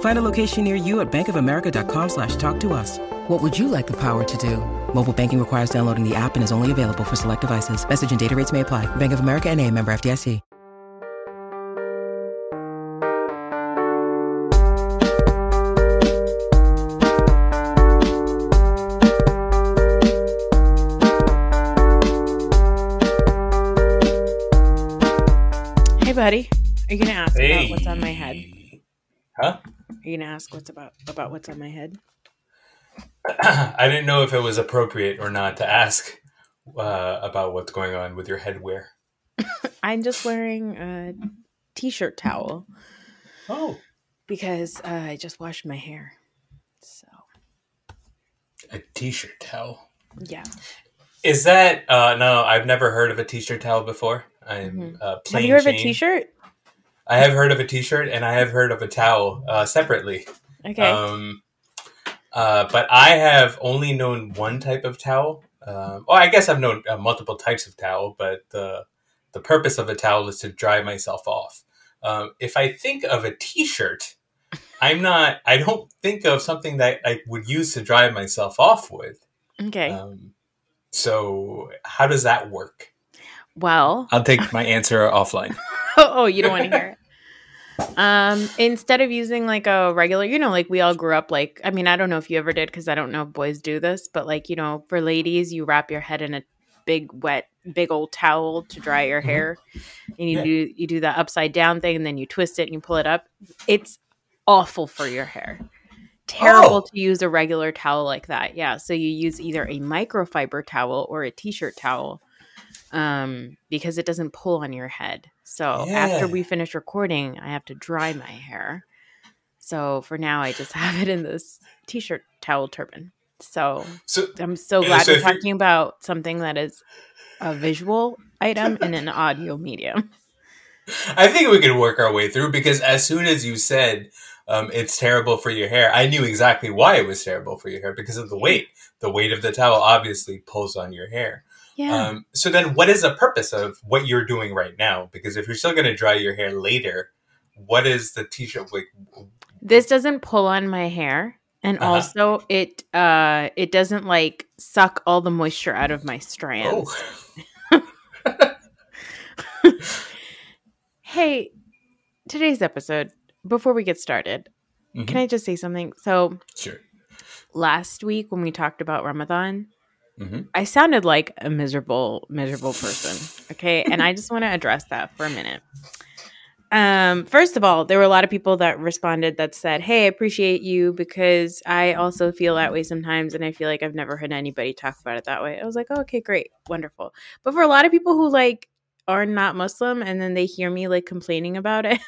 Find a location near you at bankofamerica.com slash talk to us. What would you like the power to do? Mobile banking requires downloading the app and is only available for select devices. Message and data rates may apply. Bank of America and a member FDIC. Hey, buddy. Are you gonna ask Hey. about what's on my head? Huh? Are you gonna ask what's about about what's on my head? I didn't know if it was appropriate or not to ask uh, about what's going on with your headwear. I'm just wearing a t-shirt towel Oh, because uh, I just washed my hair. So a t-shirt towel. yeah, Is that uh, no? I've never heard of a t-shirt towel before. I'm uh, have you heard of a t-shirt? I have heard of a t-shirt and I have heard of a towel uh, separately. Okay, Um, uh, but I have only known one type of towel. Um, well, I guess I've known uh, multiple types of towel, but the the purpose of a towel is to dry myself off. Um, if I think of a T-shirt, I'm not. I don't think of something that I would use to dry myself off with. okay. Um, so, how does that work? well, I'll take my answer offline. oh, you don't want to hear it. Um, instead of using like a regular, you know, like we all grew up like, I mean, I don't know if you ever did because I don't know if boys do this, but like, you know, for ladies, you wrap your head in a big wet, big old towel to dry your hair, and you Yeah. do you do the upside down thing, and then you twist it and you pull it up. It's awful for your hair. Terrible Oh. to use a regular towel like that. Yeah, so you use either a microfiber towel or a t-shirt towel um, because it doesn't pull on your head. So after we finish recording, I have to dry my hair. So for now, I just have it in this t-shirt towel turban. So So, I'm so Yeah, glad so we're talking about something that is a visual item in an audio medium. I think we could work our way through because as soon as you said um, it's terrible for your hair, I knew exactly why it was terrible for your hair because of the weight. The weight of the towel obviously pulls on your hair. Yeah. Um, so then, what is the purpose of what you're doing right now? Because if you're still going to dry your hair later, what is the t-shirt like? this doesn't pull on my hair. And Uh-huh. also it uh it doesn't like suck all the moisture out of my strands. Oh, Hey, today's episode, before we get started, Mhm. can I just say something? So, sure. last week when we talked about Ramadan, Mhm. I sounded like a miserable, miserable person. Okay. and I just want to address that for a minute. Um, first of all, there were a lot of people that responded that said, Hey, I appreciate you because I also feel that way sometimes. And I feel like I've never heard anybody talk about it that way. I was like, oh, okay, great, wonderful. But for a lot of people who like are not Muslim and then they hear me like complaining about it,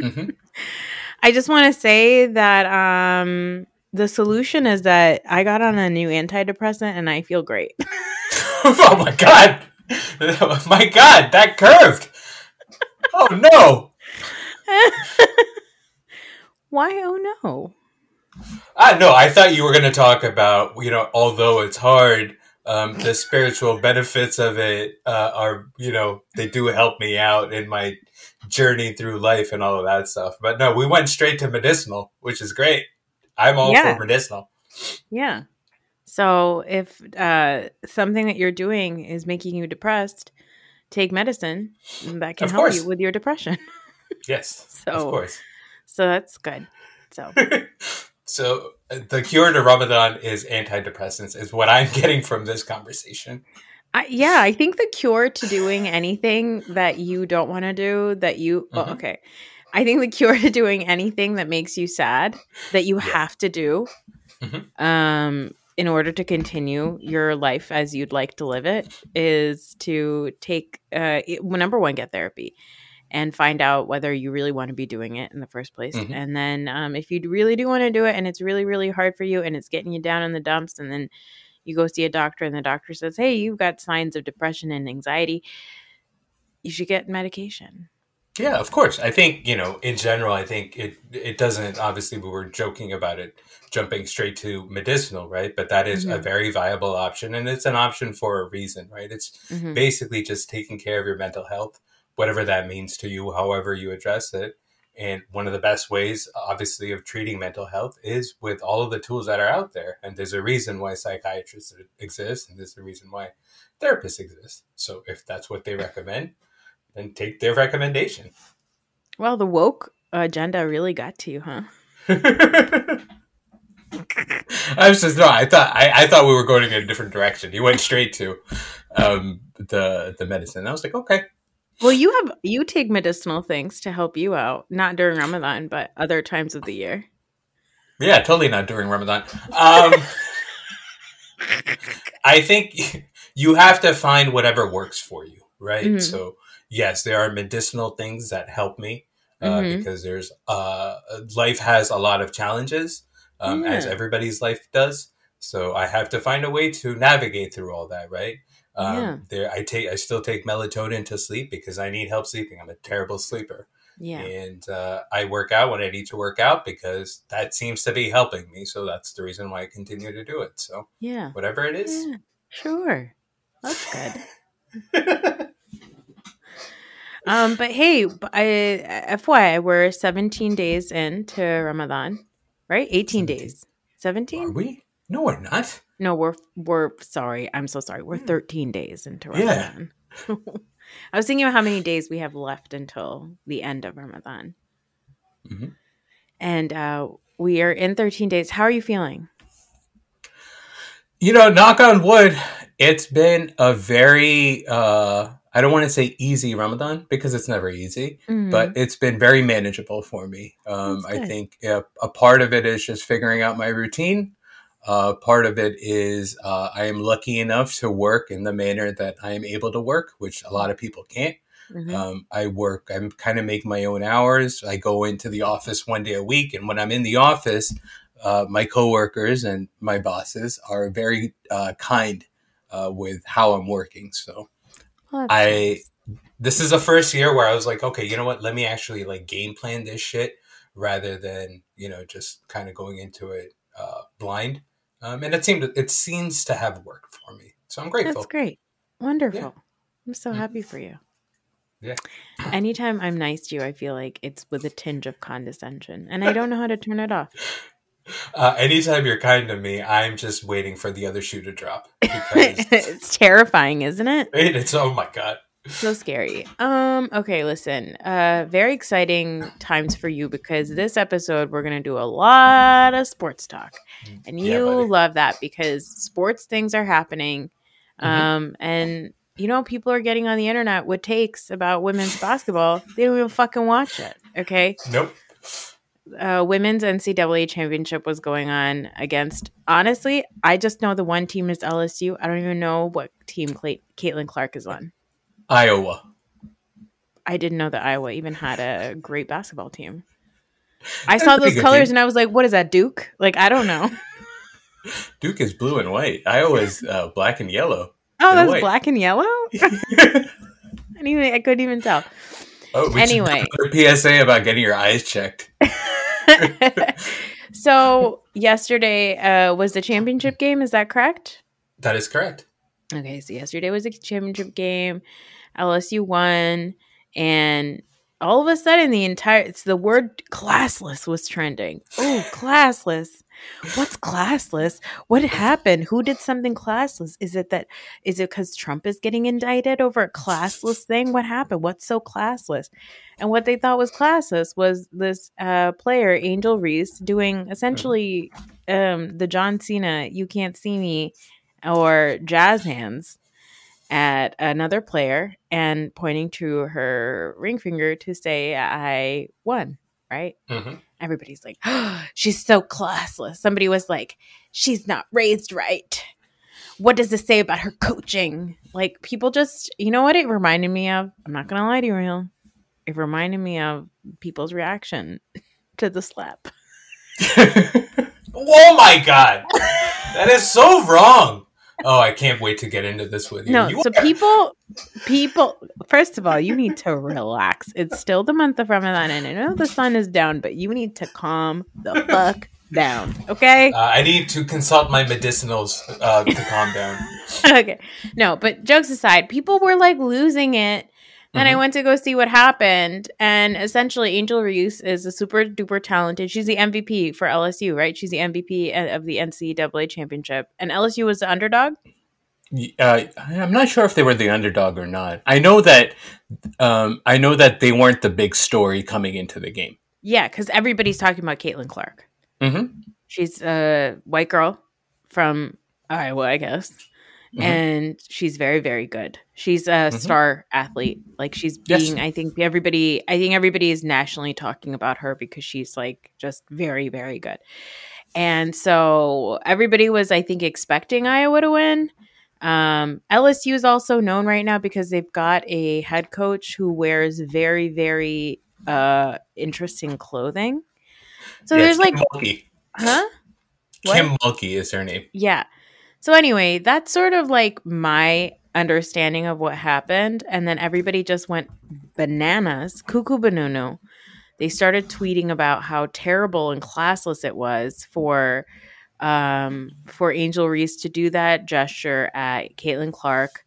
hmm I just want to say that um, the solution is that I got on a new antidepressant and I feel great. oh my god! my god, that curved. Oh no! Why? Oh no. Ah, no, I thought you were going to talk about, you know, although it's hard Um, the spiritual benefits of it uh, are, you know, they do help me out in my journey through life and all of that stuff. But no, we went straight to medicinal, which is great. I'm all Yeah. for medicinal. Yeah. So if uh, something that you're doing is making you depressed, take medicine that can Of help course. you with your depression. Yes, So- of course. So that's good. So So uh, the cure to Ramadan is antidepressants, is what I'm getting from this conversation. I, yeah, I think the cure to doing anything that you don't want to do, that you, oh, Mhm. okay. I think the cure to doing anything that makes you sad, that you have to do, Mhm. um, in order to continue your life as you'd like to live it, is to take, uh, it- well, number one, get therapy and find out whether you really want to be doing it in the first place. Mhm. And then, um, if you really do want to do it and it's really, really hard for you and it's getting you down in the dumps, and then you go see a doctor and the doctor says, Hey, you've got signs of depression and anxiety, you should get medication. Yeah, of course. I think you know, in general, I think it it doesn't. Obviously, we were joking about it, jumping straight to medicinal, right? But that is a Mhm. very viable option, and it's an option for a reason, right? It's Mhm. basically just taking care of your mental health, whatever that means to you, however you address it. And one of the best ways, obviously, of treating mental health is with all of the tools that are out there. And there's a reason why psychiatrists exist, and there's a reason why therapists exist. So if that's what they recommend, then take their recommendation. Well, the woke agenda really got to you, huh? I was just no. I thought I, I thought we were going in a different direction. He went straight to um, the the medicine. I was like, okay, Well, you have you take medicinal things to help you out, not during Ramadan, but other times of the year. yeah, totally not during Ramadan. Um, I think you have to find whatever works for you, right? Mhm. So yes, there are medicinal things that help me uh, Mhm. because there's uh, life has a lot of challenges, um, as everybody's life does. So I have to find a way to navigate through all that, right? Um, Yeah. There, I take, I still take melatonin to sleep because I need help sleeping. I'm a terrible sleeper, Yeah. and uh, I work out when I need to work out because that seems to be helping me. So that's the reason why I continue to do it. So Yeah. whatever it is, Yeah. Sure. That's good. Um, but hey, I, FYI, we're 17 days into Ramadan, right? 18 17. days. are 17? we? No, we're not. No, we're we're sorry. I'm so sorry. We're 13 days into Ramadan. Yeah. I was thinking about how many days we have left until the end of Ramadan. Mhm. And uh, we are in 13 days. How are you feeling? You know, knock on wood, it's been a very uh I don't want to say easy Ramadan because it's never easy, Mhm. but it's been very manageable for me. Um, I think uh, a part of it is just figuring out my routine. Uh, part of it is uh, I am lucky enough to work in the manner that I am able to work, which a lot of people can't. Mhm. Um, I work, I'm kind of make my own hours. I go into the office one day a week. And when I'm in the office, uh, my coworkers and my bosses are very uh, kind uh, with how I'm working. So Well, I, nice. this is the first year where I was like, okay, you know what? Let me actually like game plan this shit rather than, you know, just kind of going into it uh, blind. Um, and it seemed, it seems to have worked for me. So I'm grateful. That's great. Wonderful. I'm so Mhm. happy for you. Yeah. Anytime I'm nice to you, I feel like it's with a tinge of condescension, and I don't know how to turn it off. Uh, anytime you're kind to me, I'm just waiting for the other shoe to drop because it's terrifying, isn't it? It's oh my god. So scary. Um, okay, listen. Uh very exciting times for you because this episode we're gonna do a lot of sports talk. And you buddy. love that because sports things are happening. Mhm. Um and you know, people are getting on the internet with takes about women's basketball. They don't even fucking watch it. Okay. Nope. Uh, women's NCAA championship was going on against. Honestly, I just know the one team is LSU. I don't even know what team Caitlin Clark is on. Iowa. I didn't know that Iowa even had a great basketball team. I saw those colors team. and I was like, "What is that, Duke?" Like, I don't know. Duke is blue and white. Iowa's uh, black and yellow. Oh, And that's white. black and yellow. I didn't even, I couldn't even tell. Oh, Anyway. PSA about getting your eyes checked. so yesterday uh, was the championship game. Is that correct? That is correct. Okay, so yesterday was a championship game. LSU won, and all of a sudden, the entire it's the word classless was trending. Oh, classless. What's classless? What happened? Who did something classless? Is it that is it because Trump is getting indicted over a classless thing? What happened? What's so classless? And what they thought was classless was this uh, player, Angel Reese, doing essentially um, the John Cena "You Can't See Me" or jazz hands at another player and pointing to her ring finger to say, I won, right? Mhm. Everybody's like, oh, she's so classless. Somebody was like, she's not raised right. What does this say about her coaching? Like, people just, you know what it reminded me of? I'm not going to lie to you, real. It reminded me of people's reaction to the slap. oh my god, that is so wrong. Oh, I can't wait to get into this with you. No, You so are- people, people. First of all, you need to relax. It's still the month of Ramadan, and I know the sun is down, but you need to calm the fuck down. Okay. Uh, I need to consult my medicinals uh, to calm down. okay. No, but jokes aside, people were like losing it. Then I Mhm. went to go see what happened, and essentially, Angel Reese is a super duper talented. She's the MVP for LSU, right? She's the MVP of the NCAA championship, and LSU was the underdog. Uh, I'm not sure if they were the underdog or not. I know that um, I know that they weren't the big story coming into the game. Yeah, because everybody's talking about Caitlin Clark. hmm She's a white girl from Iowa, I guess. Mhm. And she's very, very good. She's a Mhm. star athlete. Like she's Yes. being, I think everybody, I think everybody is nationally talking about her because she's like just very, very good. And so everybody was, I think, expecting Iowa to win. Um, LSU is also known right now because they've got a head coach who wears very, very uh interesting clothing. So Yes, there's like, Mulkey. huh? What? Kim Mulkey is her name. Yeah. So anyway, that's sort of like my understanding of what happened. And then everybody just went bananas, cuckoo banunu. They started tweeting about how terrible and classless it was for um for Angel Reese to do that gesture at Caitlin Clark.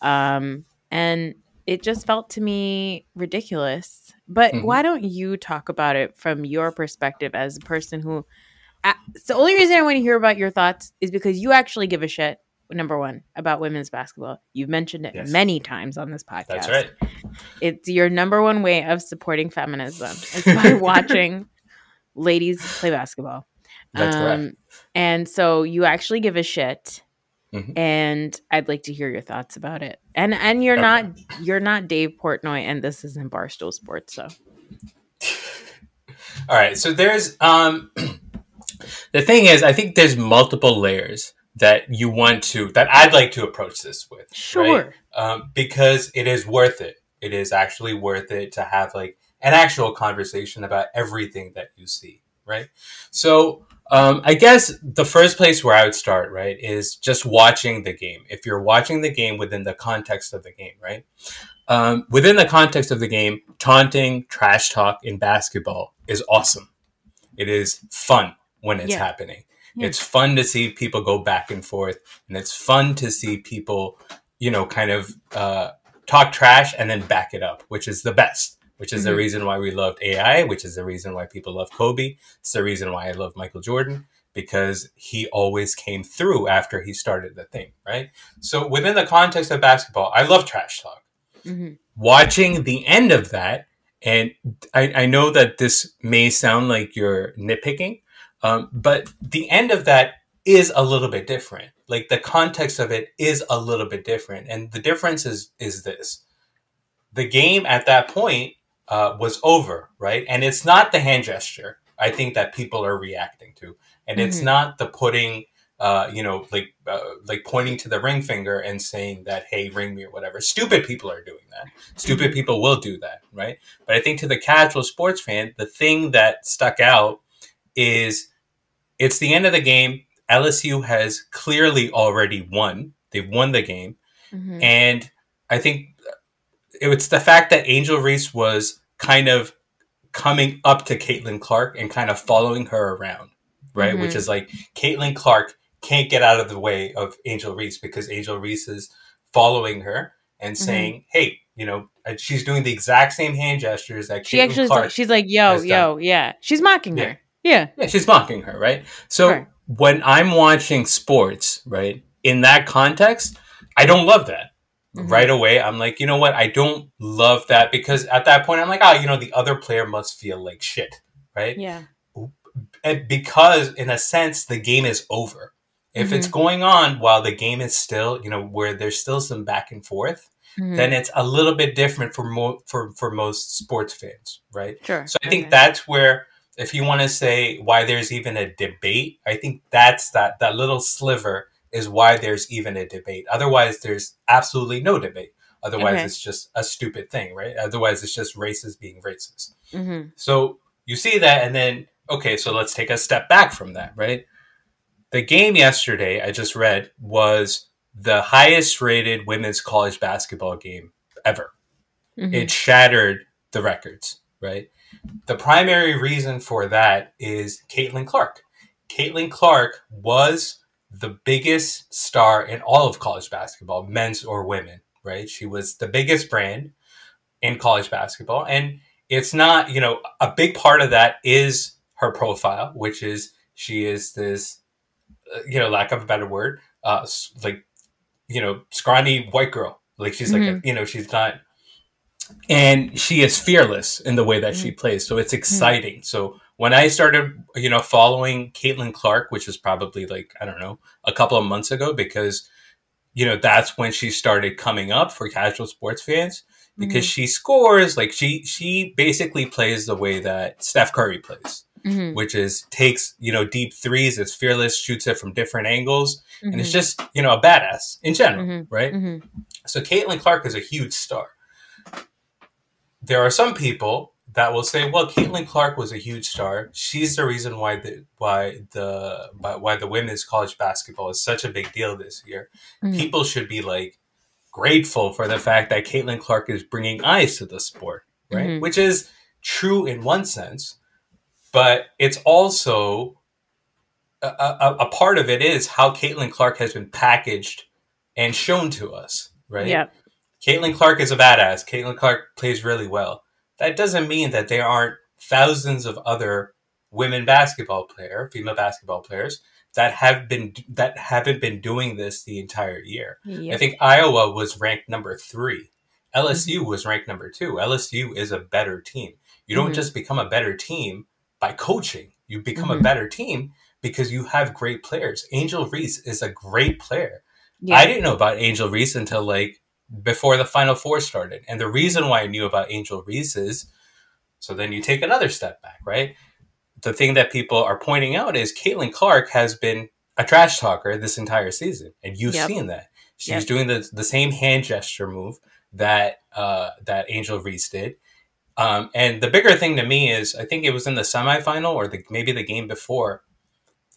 Um and it just felt to me ridiculous. But Mhm. why don't you talk about it from your perspective as a person who The only reason I want to hear about your thoughts is because you actually give a shit. Number one about women's basketball. You've mentioned it Yes. many times on this podcast. That's right. It's your number one way of supporting feminism is by watching ladies play basketball. That's correct. Um, And so you actually give a shit. Mhm. And I'd like to hear your thoughts about it. And and you're Okay. not you're not Dave Portnoy, and this isn't Barstool Sports. So All right. So there's um The thing is, I think there's multiple layers that you want to. that I'd like to approach this with. sure, Right? Um, because it is worth it. It is actually worth it to have like an actual conversation about everything that you see. Right. So Um, I guess the first place where I would start, right, is just watching the game. If you're watching the game within the context of the game, right? Um, within the context of the game, taunting, trash talk in basketball is awesome. It is fun when it's Yeah. happening. Yeah. It's fun to see people go back and forth, and it's fun to see people, you know, kind of uh, talk trash and then back it up, which is the best. Which is the Mhm. reason why we loved AI, which is the reason why people love Kobe. It's the reason why I love Michael Jordan because he always came through after he started the thing, right? So within the context of basketball, I love trash talk. hmm Watching the end of that, and I, I know that this may sound like you're nitpicking, um, but the end of that is a little bit different. Like the context of it is a little bit different, and the difference is is this: the game at that point uh, was over, right? And it's not the hand gesture. I think that people are reacting to, and it's Mhm. not the putting, uh, you know, like uh, like pointing to the ring finger and saying that, "Hey, ring me" or whatever. Stupid people are doing that. Stupid people will do that, right? But I think to the casual sports fan, the thing that stuck out is it's the end of the game. LSU has clearly already won. They've won the game. hmm And I think it's the fact that Angel Reese was kind of coming up to Caitlin Clark and kind of following her around, right? Mhm. Which is like Caitlin Clark can't get out of the way of Angel Reese because Angel Reese is following her and Mm-hmm. saying, "Hey, you know, she's doing the exact same hand gestures that She Caitlin actually, Clark she's like, "Yo, yo, yeah." She's mocking Yeah. her. Yeah. Yeah, she's mocking her, right? So Right. when I'm watching sports, right, in that context, I don't love that. Mhm. Right away, I'm like, you know what? I don't love that because at that point, I'm like, oh, you know, the other player must feel like shit, right? Yeah. and because in a sense the game is over if it's going on while the game is still you know where there's still some back and forth Mhm. then it's a little bit different for mo- for for most sports fans right Sure. so i think Okay. that's where if you want to say why there's even a debate i think that's that that little sliver is why there's even a debate otherwise there's absolutely no debate otherwise Okay. it's just a stupid thing right otherwise it's just racist being racist Mhm. so you see that, and then okay, so let's take a step back from that, right? The game yesterday I just read was the highest rated women's college basketball game ever. Mhm. It shattered the records, right? The primary reason for that is Caitlin Clark. Caitlin Clark was the biggest star in all of college basketball, men's or women, right? She was the biggest brand in college basketball. And it's not, you know, a big part of that is her profile, which is she is this, uh, you know, lack of a better word, uh, like, you know, scrawny white girl. Like she's like, a, you know, she's not, and she is fearless in the way that she plays. So it's exciting. So when I started, you know, following Caitlin Clark, which was probably like, I don't know, a couple of months ago, because, you know, that's when she started coming up for casual sports fans because she scores like she she basically plays the way that Steph Curry plays, Mhm. which is takes, you know, deep threes, is fearless, shoots it from different angles, and it's Mhm. just, you know, a badass in general, Mhm. right? Mhm. So Caitlin Clark is a huge star. There are some people that will say, "Well, Caitlin Clark was a huge star. She's the reason why the why the why, why the women's college basketball is such a big deal this year. Mhm. People should be like grateful for the fact that Caitlin Clark is bringing eyes to the sport, right? Mhm. Which is true in one sense, but it's also a, a, a part of it is how Caitlin Clark has been packaged and shown to us, right? Yep. Caitlin Clark is a badass. Caitlin Clark plays really well. That doesn't mean that there aren't thousands of other women basketball player, female basketball players that have been that haven't been doing this the entire year. I think Iowa was ranked number three. LSU was ranked number two. LSU is a better team. You don't Mhm. just become a better team by coaching. You become a Mhm. better team because you have great players. Angel Reese is a great player. Yeah. I didn't know about Angel Reese until like before the Final Four started. And the reason why I knew about Angel Reese is so then you take another step back, right? The thing that people are pointing out is Caitlin Clark has been a trash talker this entire season. And you've Yep. seen that. She's Yep. doing the, the same hand gesture move that uh, that Angel Reese did. Um, and the bigger thing to me is I think it was in the semifinal or the, maybe the game before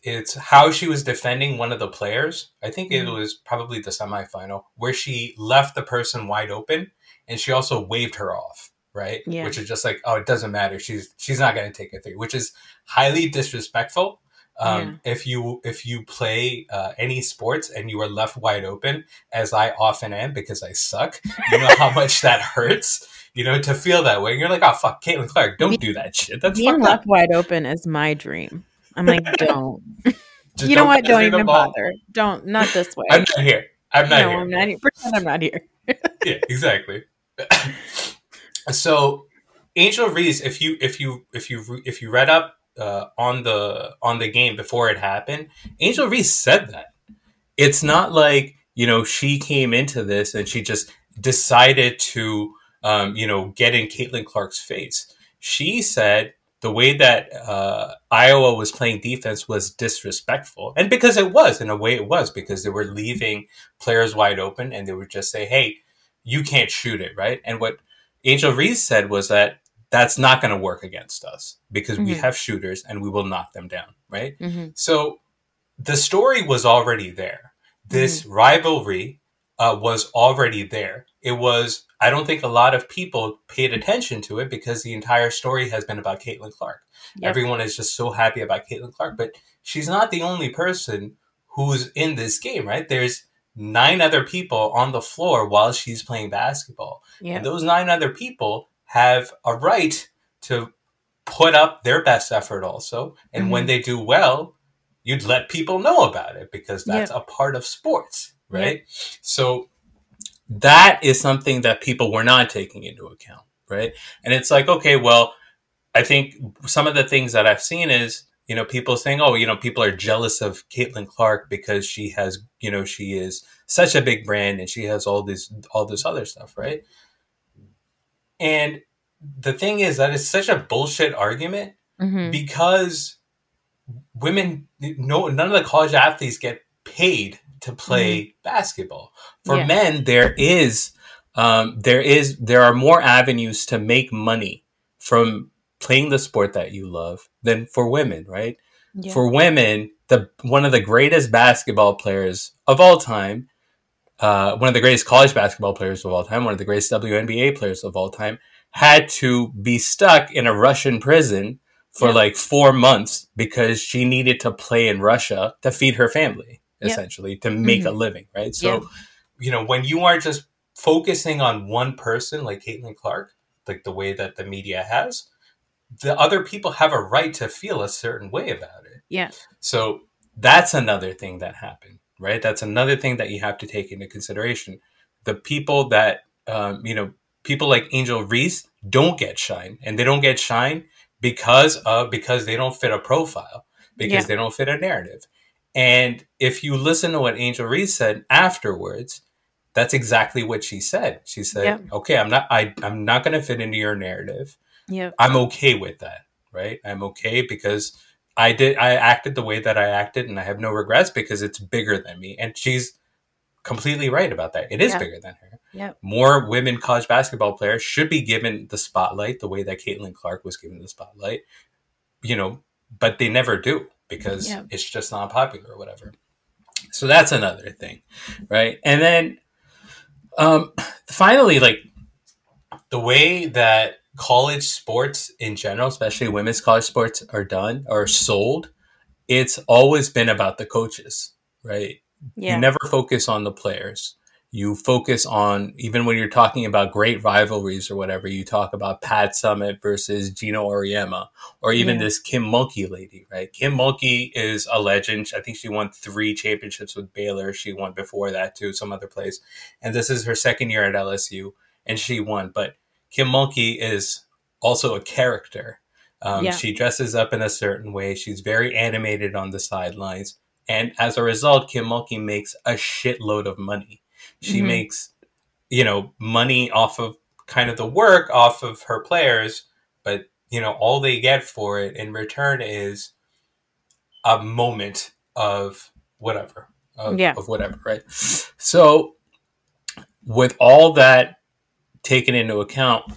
it's how she was defending one of the players. I think it Mhm. was probably the semifinal where she left the person wide open and she also waved her off, right? Yeah. Which is just like, oh, it doesn't matter. She's she's not going to take a three, which is highly disrespectful. Um, If you if you play uh, any sports and you are left wide open, as I often am because I suck, you know how much that hurts. You know to feel that way. And You're like, oh fuck, Caitlin Clark, don't Me- do that shit. That's Being left up. wide open is my dream. I'm like, don't. You know what? Don't even bother. Don't. Not this way. I'm not here. I'm not no, here. I'm not here. Pretend I'm not here. yeah, exactly. so, Angel Reese, if you if you if you if you read up uh, on the on the game before it happened, Angel Reese said that it's not like you know she came into this and she just decided to um, you know get in Caitlin Clark's face. She said the way that uh, Iowa was playing defense was disrespectful, and because it was in a way, it was because they were leaving players wide open, and they would just say, "Hey, you can't shoot it, right?" And what Angel Reese said was that that's not going to work against us because we Mhm. have shooters and we will knock them down, right? hmm So the story was already there. This rivalry uh, was already there. It was, I don't think a lot of people paid attention to it because the entire story has been about Caitlin Clark. Yep. Everyone is just so happy about Caitlin Clark, but she's not the only person who's in this game, right? There's nine other people on the floor while she's playing basketball. Yeah. And those nine other people have a right to put up their best effort also. And when Mhm. they do well, you'd let people know about it because that's Yeah. a part of sports, right? So that is something that people were not taking into account, right? And it's like, okay, well, I think some of the things that I've seen is, you know, people saying, oh, you know, people are jealous of Caitlin Clark because she has, you know, she is such a big brand and she has all this, all this other stuff, right? And the thing is that it's such a bullshit argument Mhm. because women no none of the college athletes get paid to play basketball for Yeah. men there is um, there is there are more avenues to make money from playing the sport that you love than for women right Yeah. for women the one of the greatest basketball players of all time uh, one of the greatest college basketball players of all time one of the greatest WNBA players of all time had to be stuck in a Russian prison for Yeah. like four months because she needed to play in Russia to feed her family, Essentially, to make a Mhm. living, right? So, Yeah. you know, when you are just focusing on one person like Caitlin Clark, like the way that the media has, the other people have a right to feel a certain way about it. Yeah. So that's another thing that happened, right? That's another thing that you have to take into consideration. The people that, um, you know, people like Angel Reese don't get shine, and they don't get shine because of because they don't fit a profile, because Yeah. they don't fit a narrative. And if you listen to what Angel Reese said afterwards, that's exactly what she said. She said. "Okay, I'm not. I, I'm not going to fit into your narrative. Yeah. I'm okay with that, right? I'm okay because I did I acted the way that I acted and I have no regrets because it's bigger than me. And she's completely right about that. It is bigger than her. Yeah. More women college basketball players should be given the spotlight the way that Caitlin Clark was given the spotlight. You know, but they never do because Yeah. it's just not popular or whatever. So that's another thing, right? And then um finally like the way that college sports in general, especially women's college sports, are done or sold, it's always been about the coaches, right? Yeah. You never focus on the players. You focus on even when you're talking about great rivalries or whatever. You talk about Pat Summitt versus Geno Auriemma, or even Yeah. this Kim Mulkey lady, right? Kim Mulkey is a legend. I think she won three championships with Baylor. She won before that too, some other place, and this is her second year at LSU, and she won. But Kim Mulkey is also a character. Um, Yeah. She dresses up in a certain way. She's very animated on the sidelines. And as a result, Kim Mulkey makes a shitload of money. She Mhm. makes, you know, money off of kind of the work off of her players, but you know, all they get for it in return is a moment of whatever. Of, Yeah. of whatever, right? So with all that taken into account,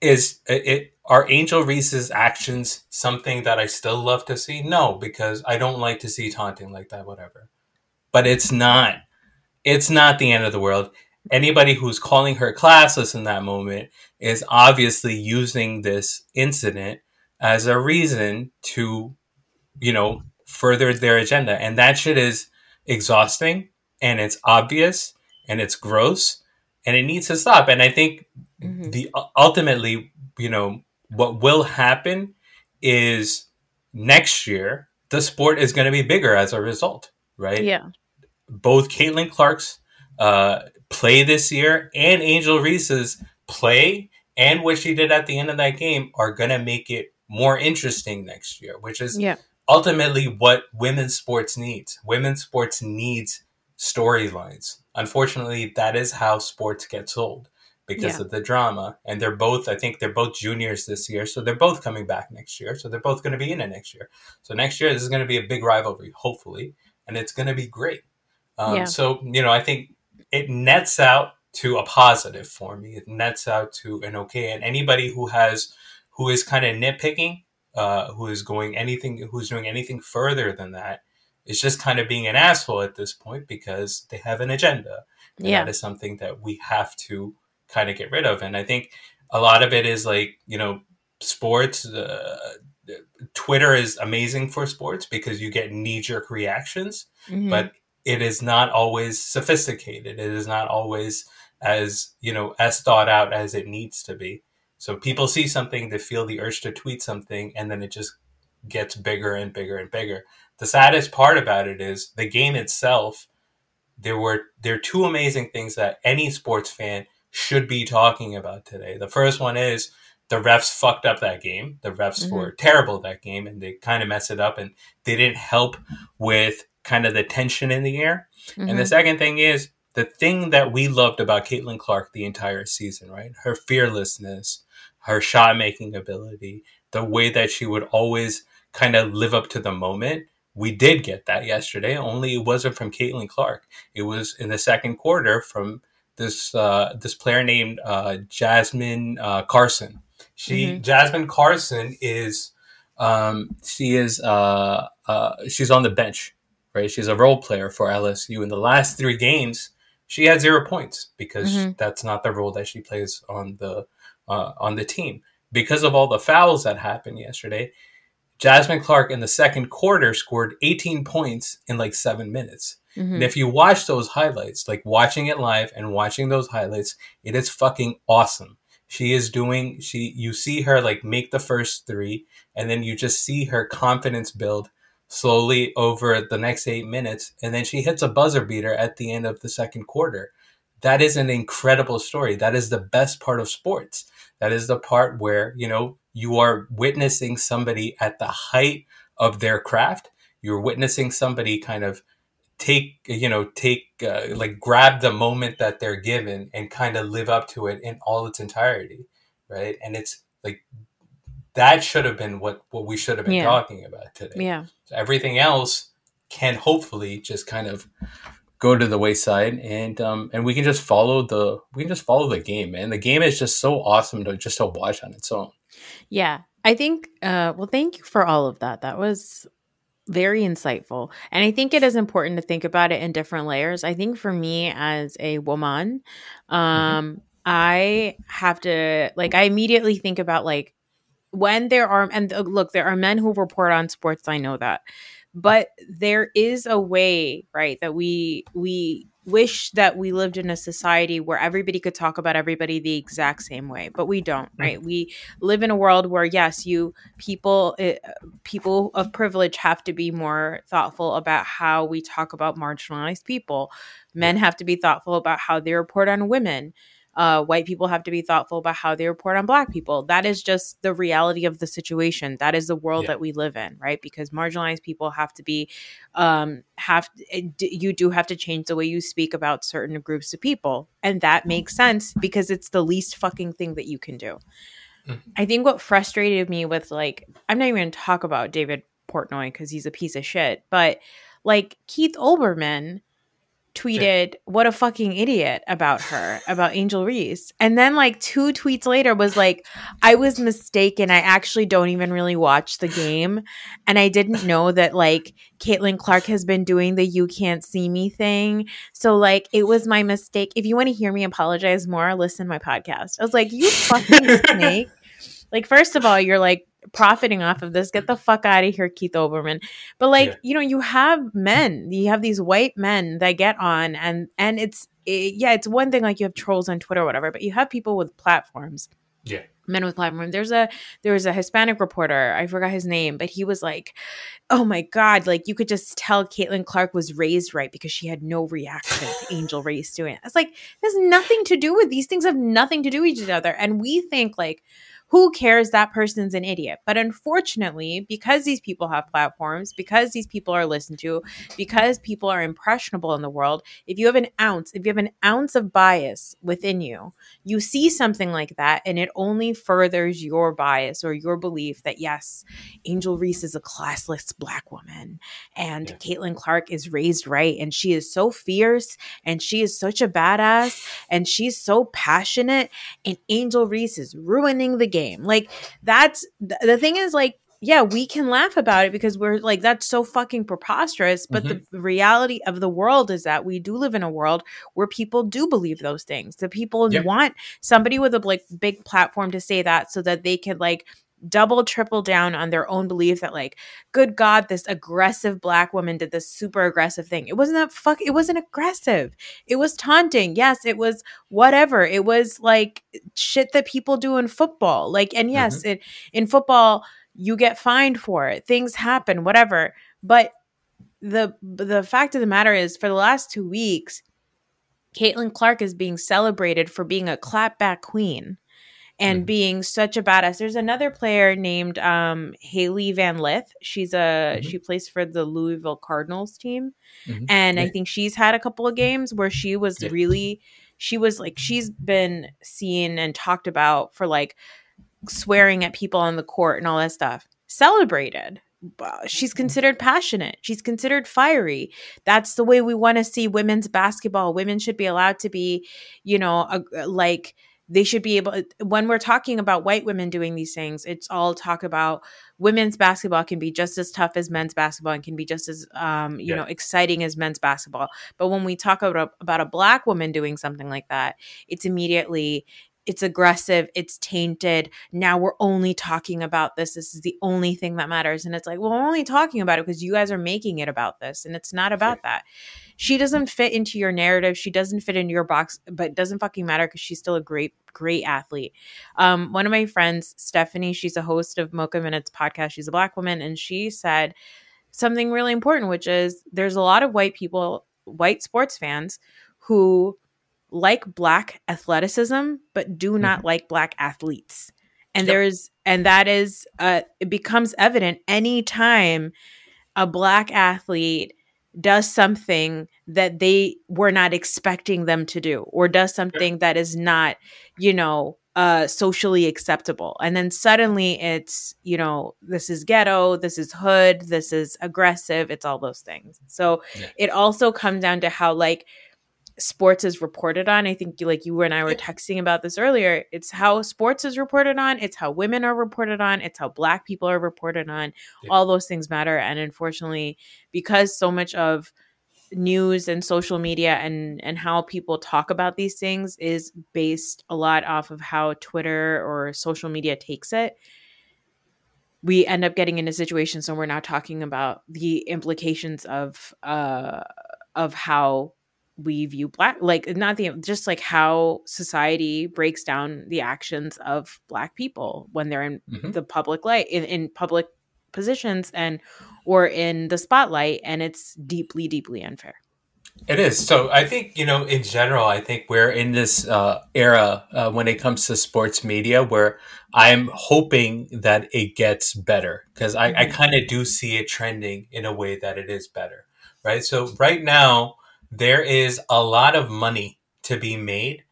is it are Angel Reese's actions something that I still love to see? No, because I don't like to see taunting like that, whatever. But it's not it's not the end of the world. Anybody who's calling her classless in that moment is obviously using this incident as a reason to, you know, further their agenda. And that shit is exhausting and it's obvious and it's gross and it needs to stop. And I think Mhm. the ultimately, you know, what will happen is next year the sport is going to be bigger as a result, right? Yeah. Both Caitlin Clark's uh, play this year and Angel Reese's play and what she did at the end of that game are going to make it more interesting next year, which is Yeah. ultimately what women's sports needs. Women's sports needs storylines. Unfortunately, that is how sports get sold because Yeah. of the drama. And they're both, I think they're both juniors this year. So they're both coming back next year. So they're both going to be in it next year. So next year, this is going to be a big rivalry, hopefully. And it's going to be great. Um, Yeah. So, you know, I think it nets out to a positive for me. It nets out to an okay. And anybody who has, who is kind of nitpicking, uh, who is going anything, who's doing anything further than that, is just kind of being an asshole at this point because they have an agenda. And Yeah. that is something that we have to kind of get rid of. And I think a lot of it is like, you know, sports, uh, Twitter is amazing for sports because you get knee jerk reactions, Mhm. but it is not always sophisticated. It is not always as you know as thought out as it needs to be. So people see something, they feel the urge to tweet something, and then it just gets bigger and bigger and bigger. The saddest part about it is the game itself. There were there are two amazing things that any sports fan should be talking about today. The first one is the refs fucked up that game. The refs Mhm. were terrible that game, and they kind of messed it up, and they didn't help with kind of the tension in the air. And the Mhm. second thing is the thing that we loved about Caitlin Clark the entire season, right? Her fearlessness, her shot making ability, the way that she would always kind of live up to the moment. We did get that yesterday, only it wasn't from Caitlin Clark. It was in the second quarter from this uh, this player named uh, Jasmine uh, Carson. She Mhm. Jasmine Carson is um, she is uh, uh, she's on the bench right? She's a role player for LSU. In the last three games, she had zero points because Mhm. that's not the role that she plays on the uh, on the team. Because of all the fouls that happened yesterday, Jasmine Clark in the second quarter scored 18 points in like seven minutes. Mhm. And if you watch those highlights, like watching it live and watching those highlights, it is fucking awesome. She is doing she you see her like make the first 3 and then you just see her confidence build slowly over the next 8 minutes and then she hits a buzzer beater at the end of the second quarter. That is an incredible story. That is the best part of sports. That is the part where, you know, you are witnessing somebody at the height of their craft. You're witnessing somebody kind of take you know take uh, like grab the moment that they're given and kind of live up to it in all its entirety right and it's like that should have been what what we should have been Yeah. talking about today yeah. so everything else can hopefully just kind of go to the wayside and um and we can just follow the we can just follow the game and the game is just so awesome to just to watch on its own Yeah. I think uh well thank you for all of that. That was very insightful. And I think it is important to think about it in different layers. I think for me as a woman, um I have to like I immediately think about like when there are and look, there are men who report on sports, I know that. But there is a way, right, that we we wish that we lived in a society where everybody could talk about everybody the exact same way, but we don't, right? We live in a world where yes, you people uh, people of privilege have to be more thoughtful about how we talk about marginalized people. Men have to be thoughtful about how they report on women. Uh, white people have to be thoughtful about how they report on black people. That is just the reality of the situation. That is the world Yeah. that we live in, right? Because marginalized people have to be, um, have you do have to change the way you speak about certain groups of people, and that makes sense because it's the least fucking thing that you can do. Mhm. I think what frustrated me with like, I'm not even going to talk about David Portnoy because he's a piece of shit, but like Keith Olbermann tweeted what a fucking idiot about her about angel reese. And then like two tweets later was like i was mistaken. I actually don't even really watch the game. And i didn't know that like caitlin clark has been doing the you can't see me thing. So like it was my mistake. If you want to hear me apologize more listen to my podcast. I was like you fucking snake. Like first of all you're like profiting off of this get the fuck out of here keith olbermann but like Yeah. you know you have men you have these white men that get on and and it's it, yeah it's one thing like you have trolls on twitter or whatever but you have people with platforms. Yeah. Men with platform there's a there was a hispanic reporter i forgot his name but he was like oh my god like you could just tell caitlin clark was raised right because she had no reaction to angel reese doing it. It's like it has nothing to do with these things have nothing to do with each other. And we think like who cares that person's an idiot but unfortunately because these people have platforms because these people are listened to because people are impressionable in the world if you have an ounce if you have an ounce of bias within you you see something like that and it only furthers your bias or your belief that yes angel reese is a classless black woman and Yeah. caitlin clark is raised right and she is so fierce and she is such a badass and she's so passionate and angel reese is ruining the game like that's th- the thing is like yeah, we can laugh about it because we're like, that's so fucking preposterous. But the mm-hmm. reality of the world is that we do live in a world where people do believe those things. The people Yep. want somebody with a like big platform to say that so that they could like double triple down on their own belief that like good god this aggressive black woman did this super aggressive thing. It wasn't that fuck it wasn't aggressive. It was taunting. Yes it was whatever. It was like shit that people do in football. Like and yes mm-hmm. it in football you get fined for it. Things happen whatever. But the the fact of the matter is for the last two weeks caitlin clark is being celebrated for being a clapback queen and mm-hmm. being such a badass. There's another player named um, Hailey Van Lith. She's a mm-hmm. she plays for the Louisville Cardinals team, mm-hmm. and yeah. I think she's had a couple of games where she was yeah. really she was like she's been seen and talked about for like swearing at people on the court and all that stuff. Celebrated she's mm-hmm. considered passionate. She's considered fiery. That's the way we want to see women's basketball. Women should be allowed to be, you know, a, like they should be able when we're talking about white women doing these things it's all talk about women's basketball can be just as tough as men's basketball and can be just as um, you yeah. know exciting as men's basketball but when we talk about, about a black woman doing something like that it's immediately it's aggressive, it's tainted. Now we're only talking about this. This is the only thing that matters. And it's like, well, we're only talking about it because you guys are making it about this. And it's not about that. She doesn't fit into your narrative. She doesn't fit into your box, but it doesn't fucking matter because she's still a great, great athlete. Um, one of my friends, Stephanie, she's a host of Mocha Minutes podcast. She's a black woman. And she said something really important, which is there's a lot of white people, white sports fans who like black athleticism but do not mm-hmm. like black athletes and yep. there's and that is uh it becomes evident anytime a black athlete does something that they were not expecting them to do or does something that is not you know uh socially acceptable and then suddenly it's you know this is ghetto this is hood this is aggressive it's all those things so yeah. it also comes down to how like sports is reported on. I think like you and I were texting about this earlier. It's how sports is reported on, it's how women are reported on, it's how black people are reported on. Yeah. All those things matter and unfortunately because so much of news and social media and and how people talk about these things is based a lot off of how Twitter or social media takes it. We end up getting into situations when we're now talking about the implications of uh of how we view black like not the just like how society breaks down the actions of black people when they're in mm-hmm. the public light in, in public positions and or in the spotlight and it's deeply deeply unfair it is so i think you know in general i think we're in this uh, era uh, when it comes to sports media where i'm hoping that it gets better because i, mm-hmm. I kind of do see it trending in a way that it is better right so right now there is a lot of money to be made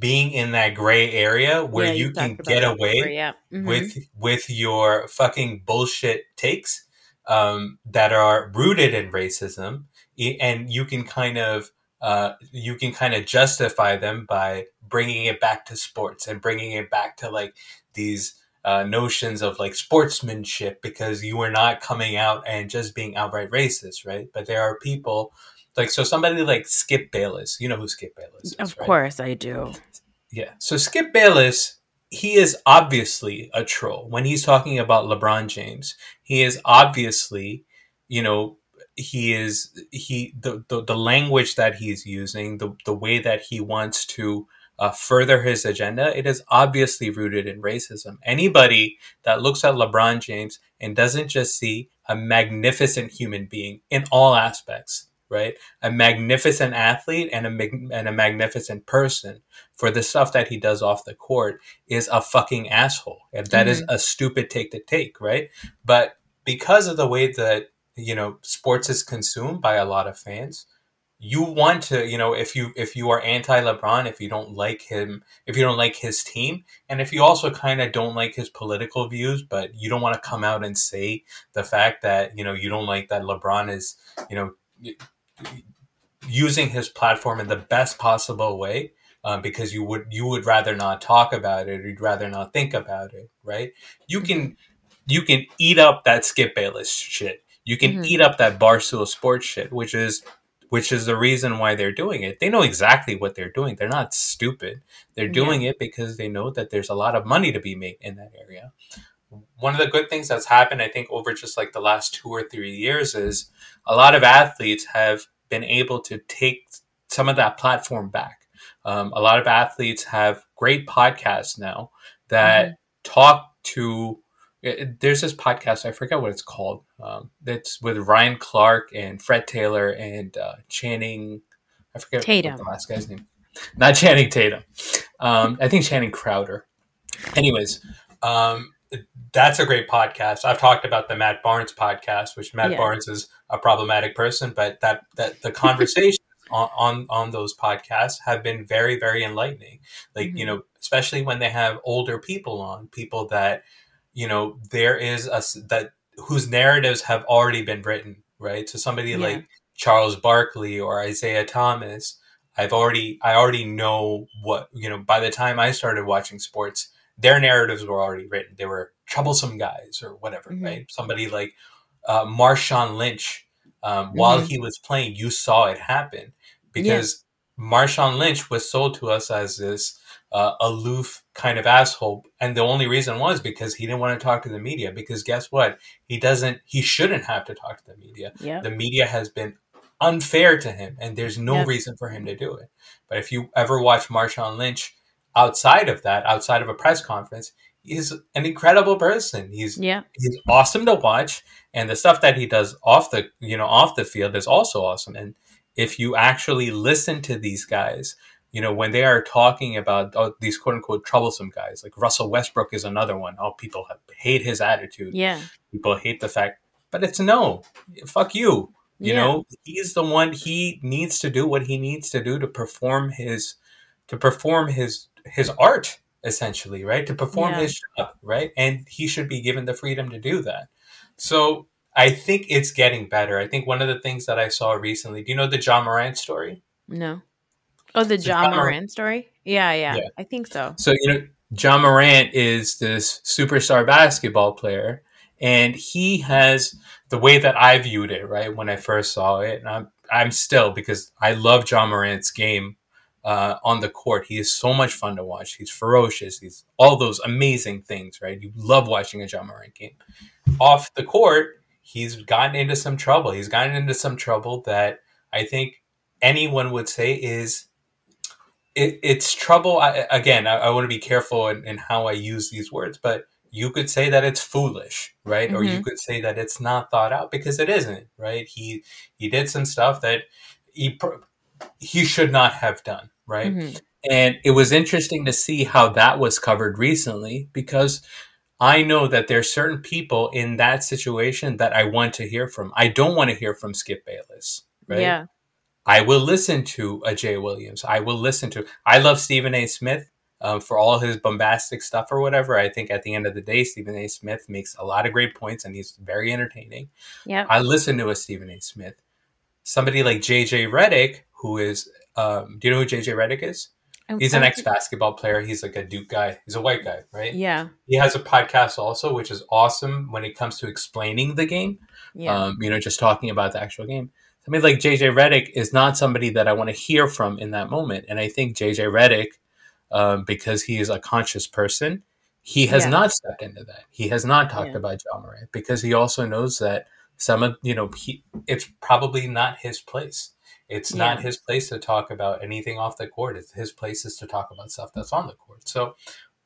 being in that gray area where yeah, you, you can get away before, yeah. mm-hmm. with with your fucking bullshit takes um, that are rooted in racism and you can kind of uh, you can kind of justify them by bringing it back to sports and bringing it back to like these uh, notions of like sportsmanship because you are not coming out and just being outright racist, right? But there are people like so somebody like Skip Bayless, you know who Skip Bayless is, Of right? course I do. Yeah. So Skip Bayless, he is obviously a troll. When he's talking about LeBron James, he is obviously, you know, he is he the, the, the language that he's using, the the way that he wants to uh, further his agenda, it is obviously rooted in racism. Anybody that looks at LeBron James and doesn't just see a magnificent human being in all aspects, right? A magnificent athlete and a and a magnificent person for the stuff that he does off the court is a fucking asshole. And that mm-hmm. is a stupid take to take, right? But because of the way that you know sports is consumed by a lot of fans, you want to, you know, if you if you are anti LeBron, if you don't like him, if you don't like his team, and if you also kind of don't like his political views, but you don't want to come out and say the fact that you know you don't like that LeBron is, you know using his platform in the best possible way um, because you would you would rather not talk about it or you'd rather not think about it right? You can you can eat up that skip bayless shit. You can mm-hmm. eat up that barstool sports shit which is which is the reason why they're doing it. They know exactly what they're doing. They're not stupid. They're doing yeah. it because they know that there's a lot of money to be made in that area one of the good things that's happened, I think, over just like the last two or three years is a lot of athletes have been able to take some of that platform back. Um, a lot of athletes have great podcasts now that mm-hmm. talk to. There's this podcast I forget what it's called. Um, it's with Ryan Clark and Fred Taylor and uh, Channing. I forget Tatum. the last guy's name. Not Channing Tatum. Um, I think Channing Crowder. Anyways, um, that's a great podcast. I've talked about the Matt Barnes podcast, which Matt yeah. Barnes is a problematic person, but that that the conversation on, on, on those podcasts have been very very enlightening. Like mm-hmm. you know, especially when they have older people on, people that you know there is a that whose narratives have already been written, right? So somebody yeah. like Charles Barkley or Isaiah Thomas, I've already I already know what you know. By the time I started watching sports, their narratives were already written. They were troublesome guys or whatever, mm-hmm. right? Somebody like uh, Marshawn Lynch. Um, mm-hmm. While he was playing, you saw it happen because yeah. Marshawn Lynch was sold to us as this uh, aloof kind of asshole, and the only reason was because he didn't want to talk to the media. Because guess what? He doesn't. He shouldn't have to talk to the media. Yeah. The media has been unfair to him, and there's no reason for him to do it. But if you ever watch Marshawn Lynch outside of that, outside of a press conference, he's an incredible person. He's yeah. he's awesome to watch, and the stuff that he does off the you know off the field is also awesome. And if you actually listen to these guys, you know when they are talking about oh, these quote unquote troublesome guys, like Russell Westbrook is another one. Oh, people have, hate his attitude. Yeah, people hate the fact, but it's no, fuck you. You yeah. know, he's the one. He needs to do what he needs to do to perform his to perform his his art essentially, right? To perform yeah. his job, right? And he should be given the freedom to do that. So I think it's getting better. I think one of the things that I saw recently, do you know the Ja Morant story? No. Oh, the so Ja, Morant, Morant story? Yeah, yeah, yeah, I think so. So, you know, Ja Morant is this superstar basketball player, and he has the way that I viewed it, right, when I first saw it, and I'm I'm still because I love Ja Morant's game uh, on the court. He is so much fun to watch. He's ferocious. He's all those amazing things, right? You love watching a Ja Morant game. Off the court, he's gotten into some trouble. He's gotten into some trouble that I think anyone would say is it, it's trouble. I, again, I, I want to be careful in, in, how I use these words, but you could say that it's foolish, right? Mm-hmm. Or you mm-hmm. could say that it's not thought out because it isn't, right? He he did some stuff that he he should not have done, right? Mm-hmm. And it was interesting to see how that was covered recently because I know that there's certain people in that situation that I want to hear from. I don't want to hear from Skip Bayless, right? Yeah. I will listen to a Jay Williams. I will listen to. I love Stephen A. Smith um, for all his bombastic stuff or whatever. I think at the end of the day, Stephen A. Smith makes a lot of great points and he's very entertaining. Yeah. I listen to a Stephen A. Smith. Somebody like JJ Redick, who is um, do you know who JJ Redick is? He's an ex basketball player. He's like a Duke guy. He's a white guy, right? Yeah. He has a podcast also, which is awesome when it comes to explaining the game. Yeah. Um, you know, just talking about the actual game. I mean, like JJ Redick is not somebody that I want to hear from in that moment. And I think JJ Redick, um, because he is a conscious person, he has yeah. not stepped into that. He has not talked yeah. about Ja Morant because he also knows that some of you know he it's probably not his place it's yeah. not his place to talk about anything off the court. It's his place is to talk about stuff that's on the court. So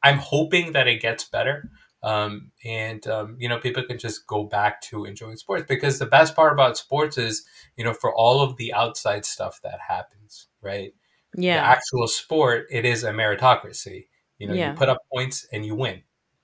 I'm hoping that it gets better. Um, and um, you know people can just go back to enjoying sports because the best part about sports is you know for all of the outside stuff that happens right yeah the actual sport it is a meritocracy you know yeah. you put up points and you win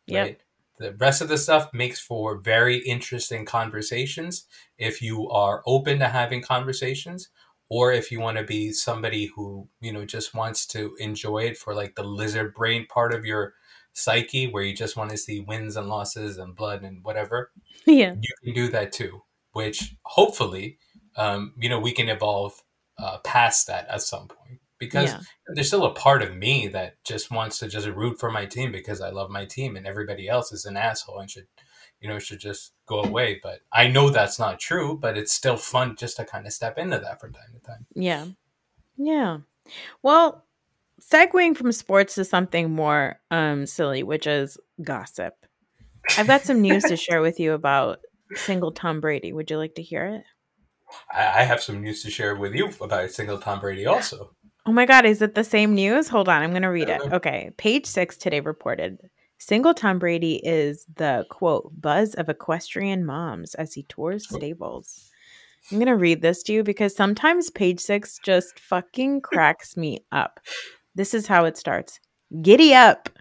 right yep. the rest of the stuff makes for very interesting conversations if you are open to having conversations or if you want to be somebody who you know just wants to enjoy it for like the lizard brain part of your psyche where you just want to see wins and losses and blood and whatever yeah you can do that too which hopefully um, you know we can evolve uh, past that at some point because yeah. there's still a part of me that just wants to just root for my team because I love my team and everybody else is an asshole and should you know, it should just go away. But I know that's not true, but it's still fun just to kind of step into that from time to time. Yeah. Yeah. Well, segueing from sports to something more um silly, which is gossip. I've got some news to share with you about single Tom Brady. Would you like to hear it? I, I have some news to share with you about single Tom Brady also. Oh my God, is it the same news? Hold on, I'm going to read it. Okay. Page six today reported single Tom Brady is the quote buzz of equestrian moms as he tours stables. I'm going to read this to you because sometimes page six just fucking cracks me up. This is how it starts Giddy up.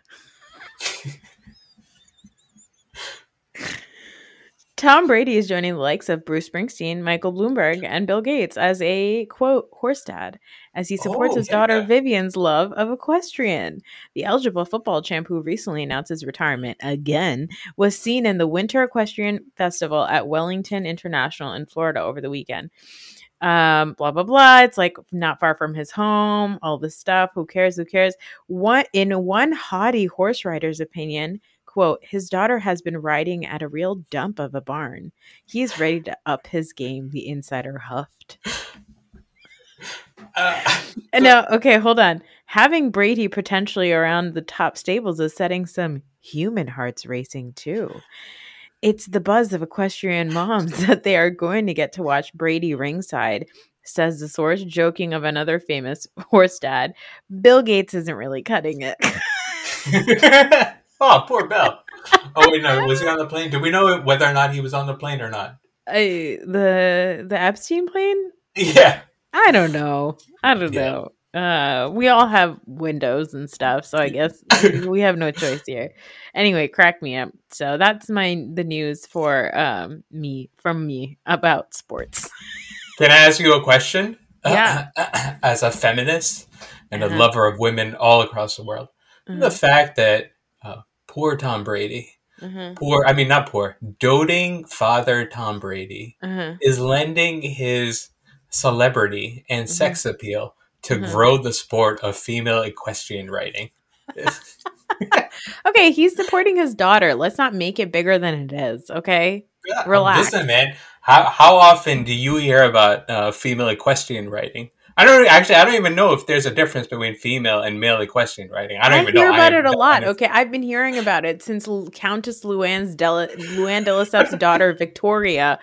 Tom Brady is joining the likes of Bruce Springsteen, Michael Bloomberg, and Bill Gates as a quote horse dad as he supports Oh, his daughter yeah. Vivian's love of equestrian. The eligible football champ who recently announced his retirement again was seen in the Winter Equestrian Festival at Wellington International in Florida over the weekend. Um, blah blah blah. It's like not far from his home. All this stuff. Who cares? Who cares? What in one haughty horse rider's opinion, quote, his daughter has been riding at a real dump of a barn. He's ready to up his game, the insider huffed. Uh, No, okay, hold on. Having Brady potentially around the top stables is setting some human hearts racing too. It's the buzz of equestrian moms that they are going to get to watch Brady ringside, says the source, joking of another famous horse dad. Bill Gates isn't really cutting it. Oh, poor Bill. Oh wait, no, was he on the plane? Do we know whether or not he was on the plane or not? I, the the Epstein plane? Yeah. I don't know. I don't Yeah. know. Uh, we all have windows and stuff, so I guess we have no choice here. Anyway, crack me up. So that's my the news for um me from me about sports. Can I ask you a question? Yeah. As a feminist and Uh-huh. a lover of women all across the world, the fact that poor Tom Brady, Uh-huh, poor, I mean, not poor, doting father Tom Brady uh-huh. is lending his celebrity and Mm-hmm. sex appeal to grow the sport of female equestrian riding. Okay, he's supporting his daughter. Let's not make it bigger than it is. Okay. Yeah, Relax. Listen, man. How how often do you hear about uh, female equestrian riding? I don't actually. I don't even know if there's a difference between female and male equestrian riding. I don't I even know. I hear about it a lot. Okay, I've been hearing about it since Countess Luann's Dela- Luann de Lesseps' daughter Victoria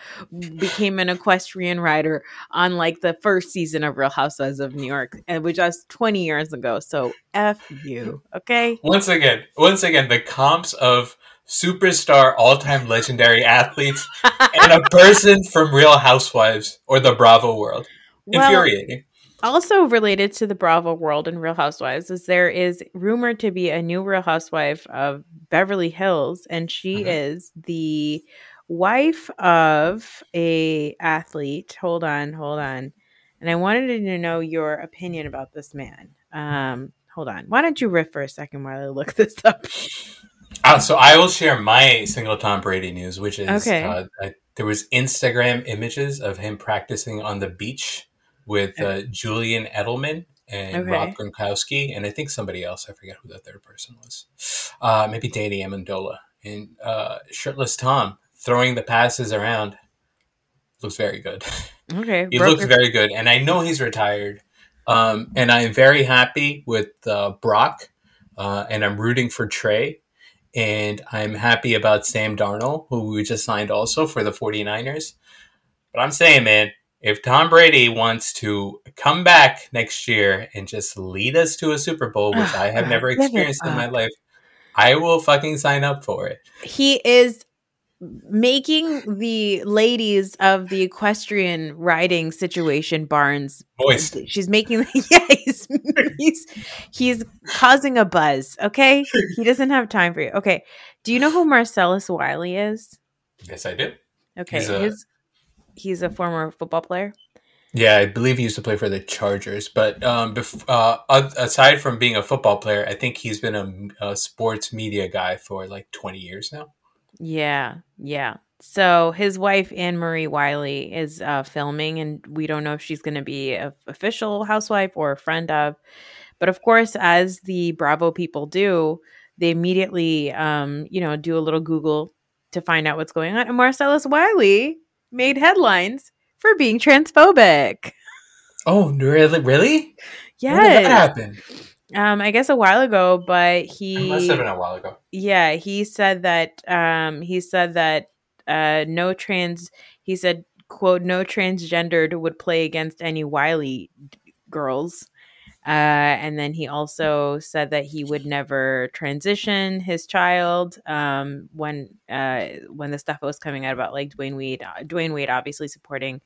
became an equestrian rider on like the first season of Real Housewives of New York, and which was twenty years ago. So f you, okay? Once again, once again, the comps of superstar, all-time legendary athletes and a person from Real Housewives or the Bravo world. Well, Infuriating. Also related to the Bravo world and Real Housewives is there is rumored to be a new Real Housewife of Beverly Hills, and she Mhm. is the wife of a athlete. Hold on, hold on. And I wanted to know your opinion about this man. Um, hold on. Why don't you riff for a second while I look this up? Uh, so I will share my single Tom Brady news, which is Okay. uh, I, there was Instagram images of him practicing on the beach with uh, Julian Edelman and Okay. Rob Gronkowski, and I think somebody else. I forget who that third person was. Uh, maybe Danny Amendola and uh, shirtless Tom throwing the passes around. Looks very good. Okay. He looks very good, and I know he's retired. Um, and I'm very happy with uh, Brock, uh, and I'm rooting for Trey, and I'm happy about Sam Darnold, who we just signed also for the 49ers. But I'm saying, man, if Tom Brady wants to come back next year and just lead us to a Super Bowl, which Oh, I have God, never experienced in my life, I will fucking sign up for it. he is making the ladies of the equestrian riding situation barns Moist. she's making yeah he's, he's he's causing a buzz okay he doesn't have time for you okay do you know who marcellus wiley is Yes, I do. okay He's a- his, he's a former football player Yeah, I believe he used to play for the Chargers. But um, bef- uh, aside from being a football player, I think he's been a, a sports media guy for like 20 years now. Yeah, yeah. So his wife Annemarie Wiley is uh, filming, and we don't know if she's going to be an official housewife or a friend of. But of course, as the Bravo people do, they immediately, um, you know, do a little Google to find out what's going on. And Marcellus Wiley made headlines for being transphobic. Oh, really? Really? When did that happen? Um, I guess a while ago, but he It must have been a while ago. yeah, he said that um he said that uh no trans he said quote no transgendered would play against any Wiley d- girls. Uh and then he also said that he would never transition his child um when uh when the stuff was coming out about like Dwyane Wade uh, Dwyane Wade obviously supporting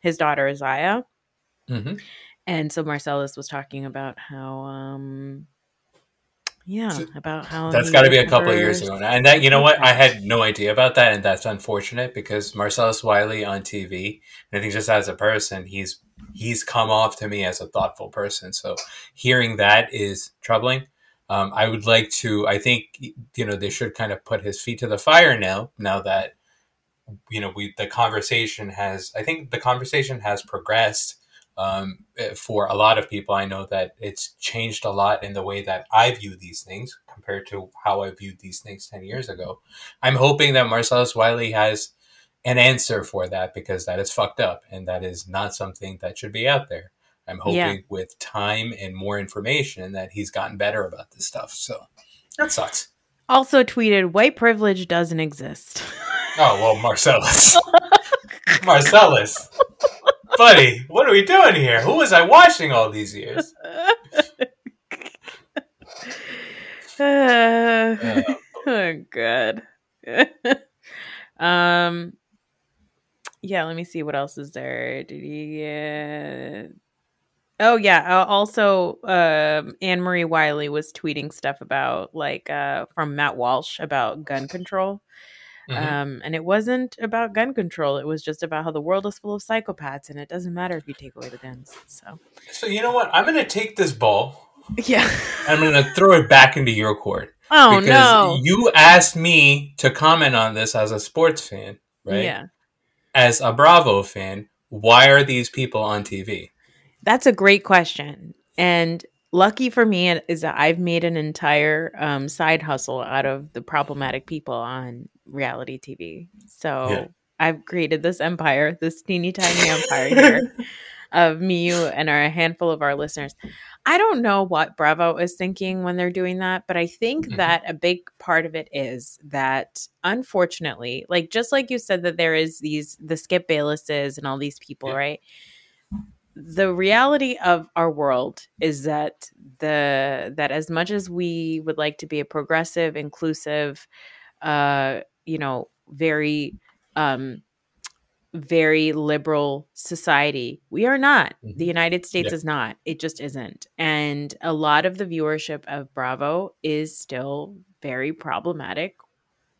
his daughter Isaiah. hmm And so Marcellus was talking about how um yeah, So about how that's got to be a couple of years ago now. And that, you know what? I had no idea about that, and that's unfortunate because Marcellus Wiley on TV, and I think just as a person, he's he's come off to me as a thoughtful person. So hearing that is troubling. Um, I would like to. I think you know they should kind of put his feet to the fire now. Now that you know we the conversation has. I think the conversation has progressed um, eh, for a lot of people. I know that it's changed a lot in the way that I view these things compared to how I viewed these things 10 years ago. I'm hoping that Marcellus Wiley has an answer for that because that is fucked up and that is not something that should be out there. I'm hoping Yeah. with time and more information that he's gotten better about this stuff. So that sucks. Also tweeted, white privilege doesn't exist. Oh, well, Marcellus. Marcellus. Buddy, what are we doing here? Who was I watching all these years? oh, good. um, yeah. Let me see what else is there. Did he? get? Oh yeah. Uh, also, um, Annemarie Wiley was tweeting stuff about like uh from Matt Walsh about gun control. Mhm. Um, and it wasn't about gun control. It was just about how the world is full of psychopaths, and it doesn't matter if you take away the guns. So So, you know what? I'm going to take this ball yeah. I'm going to throw it back into your court. Oh because no. you asked me to comment on this as a sports fan, right? Yeah. As a Bravo fan, why are these people on TV? That's a great question. And lucky for me is that I've made an entire um, side hustle out of the problematic people on reality TV. So Yeah. I've created this empire, this teeny tiny empire here of me, you, and our, a handful of our listeners. I don't know what Bravo is thinking when they're doing that, but I think Mhm. that a big part of it is that unfortunately, like just like you said that there is these the Skip Baylesses and all these people, Yeah. right? the reality of our world is that the that as much as we would like to be a progressive inclusive uh you know very um very liberal society. We are not. Mhm. the united states Yeah. is not. It just isn't. And a lot of the viewership of bravo is still very problematic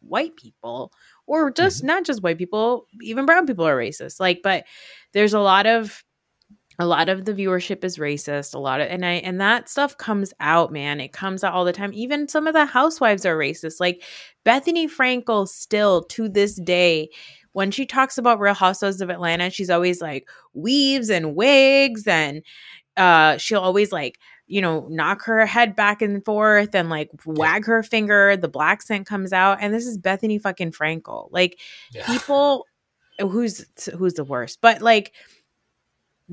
white people or just not just white people even brown people are racist. Like but there's a lot of a lot of the viewership is racist a lot of and i and that stuff comes out man. It comes out all the time. Even some of the housewives are racist. Like bethenny frankel still to this day when she talks about real housewives of atlanta she's always like weaves and wigs and uh she'll always like you know knock her head back and forth and like wag her finger the black scent comes out and this is bethenny fucking frankel like Yeah. people who's who's the worst but like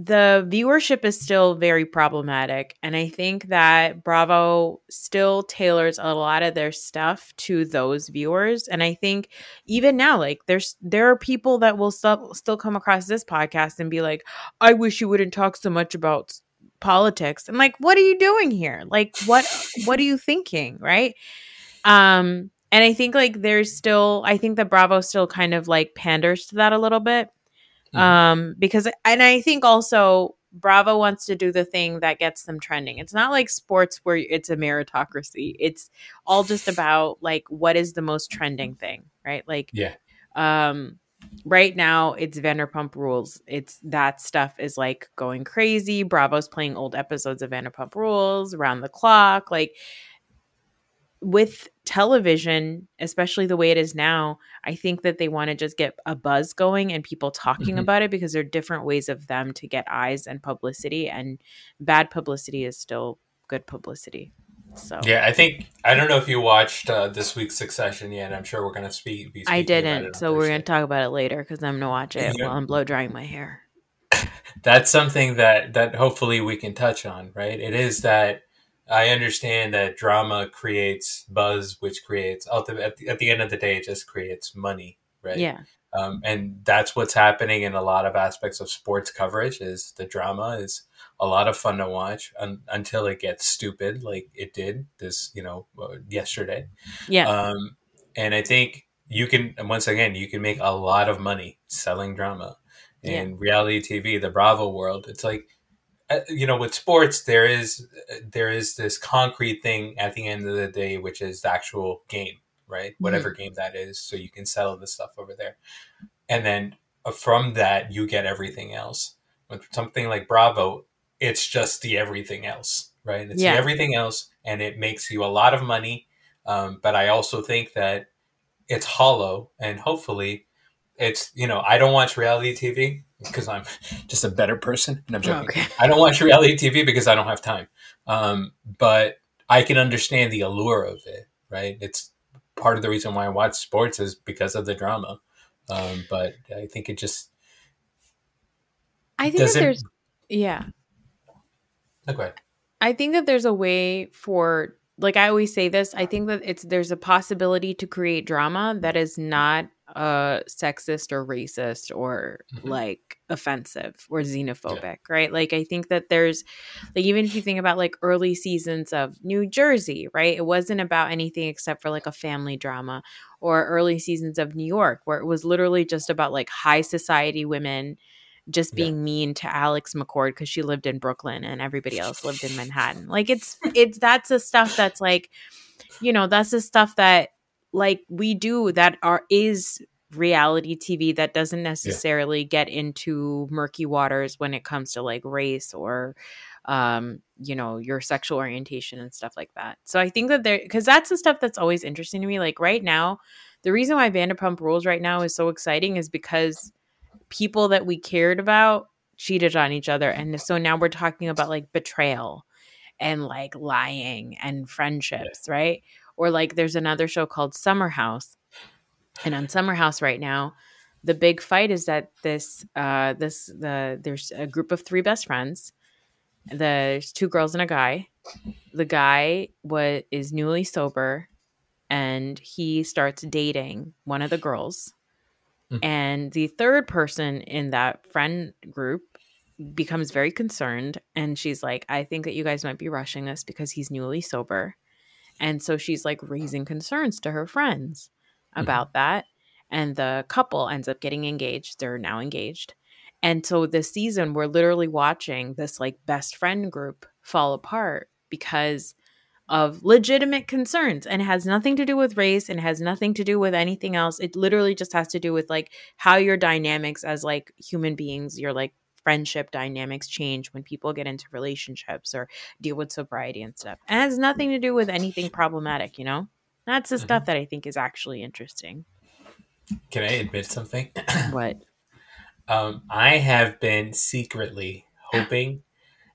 the viewership is still very problematic and i think that bravo still tailors a lot of their stuff to those viewers and i think even now like there's there are people that will still still come across this podcast and be like i wish you wouldn't talk so much about politics. I'm like what are you doing here? Like what what are you thinking? Right? Um and i think like there's still i think that bravo still kind of like panders to that a little bit Mhm. um because and i think also bravo wants to do the thing that gets them trending. It's not like sports where it's a meritocracy. It's all just about like what is the most trending thing right? Like Yeah. um right now it's vanderpump rules. It's that stuff is like going crazy. Bravo's playing old episodes of vanderpump rules around the clock. Like with television especially the way it is now i think that they want to just get a buzz going and people talking Mhm. about it because there are different ways of them to get eyes and publicity and bad publicity is still good publicity so Yeah, I think I don't know if you watched uh, this week's Succession yet. I'm sure we're gonna speak. Be i speaking about it didn't so we're gonna talk about it later because i'm going to watch it Yeah. while i'm blow drying my hair That's something that that hopefully we can touch on. Right? It is that I understand that drama creates buzz, which creates ultimate at the, at the end of the day, it just creates money, right? Yeah. Um, and that's what's happening in a lot of aspects of sports coverage. Is the drama is a lot of fun to watch un- until it gets stupid, like it did this, you know, uh, yesterday. Yeah. Um, and I think you can, once again, you can make a lot of money selling drama in reality TV, the Bravo world. It's like, you know, with sports, there is there is this concrete thing at the end of the day, which is the actual game, right? Whatever game that is, so you can settle the stuff over there, and then uh, from that you get everything else. With something like Bravo, it's just the everything else, right? It's Yeah. the everything else, and it makes you a lot of money. Um, but I also think that it's hollow, and hopefully, it's you know I don't watch reality TV because I'm just a better person. And I'm joking. Okay. I don't watch reality TV because I don't have time. Um, but I can understand the allure of it, right? It's part of the reason why I watch sports is because of the drama. Um, but I think it just I think that there's yeah. oh, go ahead. I think that there's a way for like I always say this, I think that it's there's a possibility to create drama that is not uh sexist or racist or Mhm. like offensive or xenophobic, right? Like I think that there's like even if you think about like early seasons of New Jersey, right? It wasn't about anything except for like a family drama or early seasons of New York where it was literally just about like high society women just Yeah. being mean to Alex McCord because she lived in Brooklyn and everybody else lived in Manhattan. Like it's it's that's the stuff that's like, you know, that's the stuff that like we do that are is reality TV that doesn't necessarily get into murky waters when it comes to like race or um you know your sexual orientation and stuff like that. So I think that there cuz that's the stuff that's always interesting to me like right now the reason why Vanderpump Rules right now is so exciting is because people that we cared about cheated on each other and so now we're talking about like betrayal and like lying and friendships right or like there's another show called summer house. And on summer house right now the big fight is that this uh this the there's a group of three best friends. There's two girls and a guy. The guy was is newly sober and he starts dating one of the girls. Mhm. and the third person in that friend group becomes very concerned and she's like i think that you guys might be rushing this because he's newly sober and so she's like raising concerns to her friends mm-hmm. about that and the couple ends up getting engaged they're now engaged and so this season we're literally watching this like best friend group fall apart because of legitimate concerns and it has nothing to do with race and has nothing to do with anything else it literally just has to do with like how your dynamics as like human beings your like friendship dynamics change when people get into relationships or deal with sobriety and stuff. And it has nothing to do with anything problematic you know? That's the stuff that i think is actually interesting. Can I admit something? what? Um, I have been secretly hoping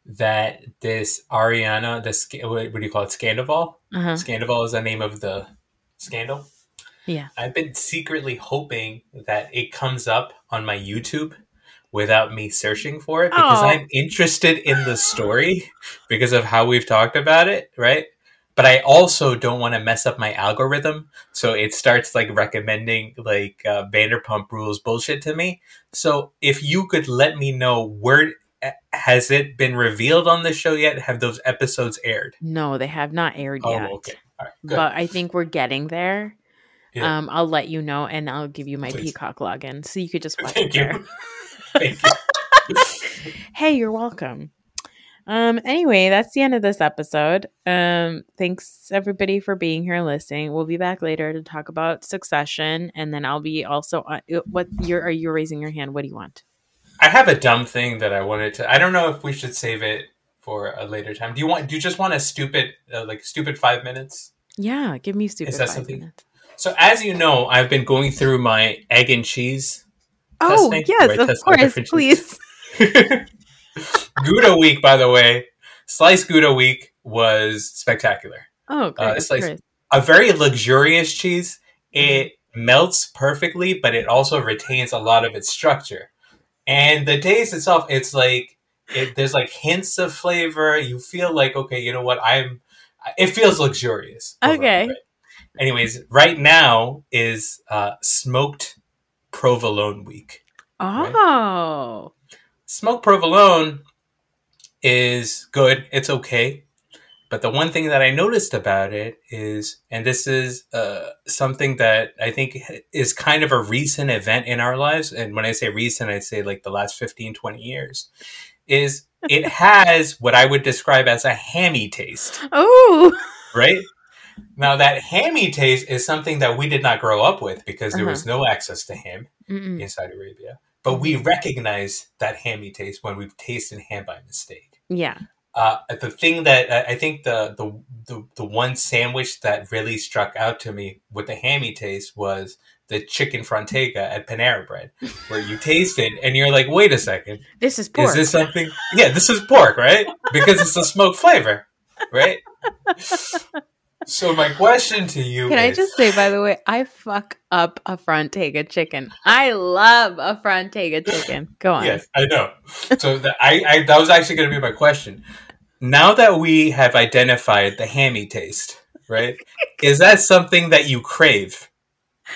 that this Ariana, this what what do you call it, Scandoval? uh-huh. Scandoval is the name of the scandal. yeah. I've been secretly hoping that it comes up on my YouTube without me searching for it because Oh. I'm interested in the story because of how we've talked about it, right? But I also don't want to mess up my algorithm, so it starts like recommending like uh, Vanderpump Rules bullshit to me. So if you could let me know where has it been revealed on the show yet? Have those episodes aired? no they have not aired Oh, yet okay. Right, but i think we're getting there Yeah. um i'll let you know and i'll give you my Please. peacock login so you could just watch Thank it there. you. Thank you. hey, you're welcome. Um, anyway, that's the end of this episode. Um, thanks everybody for being here and listening. We'll be back later to talk about succession, and then I'll be also uh, what you're are you raising your hand? What do you want? I have a dumb thing that I wanted to. I don't know if we should save it for a later time. Do you want? Do you just want a stupid, uh, like stupid five minutes? Yeah, give me stupid Is that five something- minutes. So as you know, I've been going through my egg and cheese. Oh testing, yes, of course, please. Gouda week, by the way, sliced Gouda week was spectacular. Oh, great. Uh, it's like- A very luxurious cheese. It melts perfectly, but it also retains a lot of its structure. And the taste itself, it's like it, there's like hints of flavor. You feel like okay, you know what? I'm It feels luxurious. overall, Okay. right? Anyways, right now is uh, smoked provolone week. Oh. Smoked provolone is good. It's okay. But the one thing that I noticed about it is, and this is uh, something that I think is kind of a recent event in our lives. And when I say recent, I say like the last 15, 20 years, is it has what I would describe as a hammy taste, Oh. right? Now, that hammy taste is something that we did not grow up with because there was no access to ham Mm-mm. in Saudi Arabia. But we recognize that hammy taste when we've tasted ham by mistake. Yeah. Uh, the thing that uh, I think the, the the the one sandwich that really struck out to me with the hammy taste was the chicken frontega at Panera Bread, where you taste it and you're like, wait a second, This is pork. is this something? Yeah, this is pork, right? Because it's a smoked flavor, right? So my question to you Can I just say, by the way, I fuck up a Frontega chicken. I love a Frontega chicken. Go on. Yes, I know. So the, I, I that was actually going to be my question. Now that we have identified the hammy taste, right? is that something that you crave?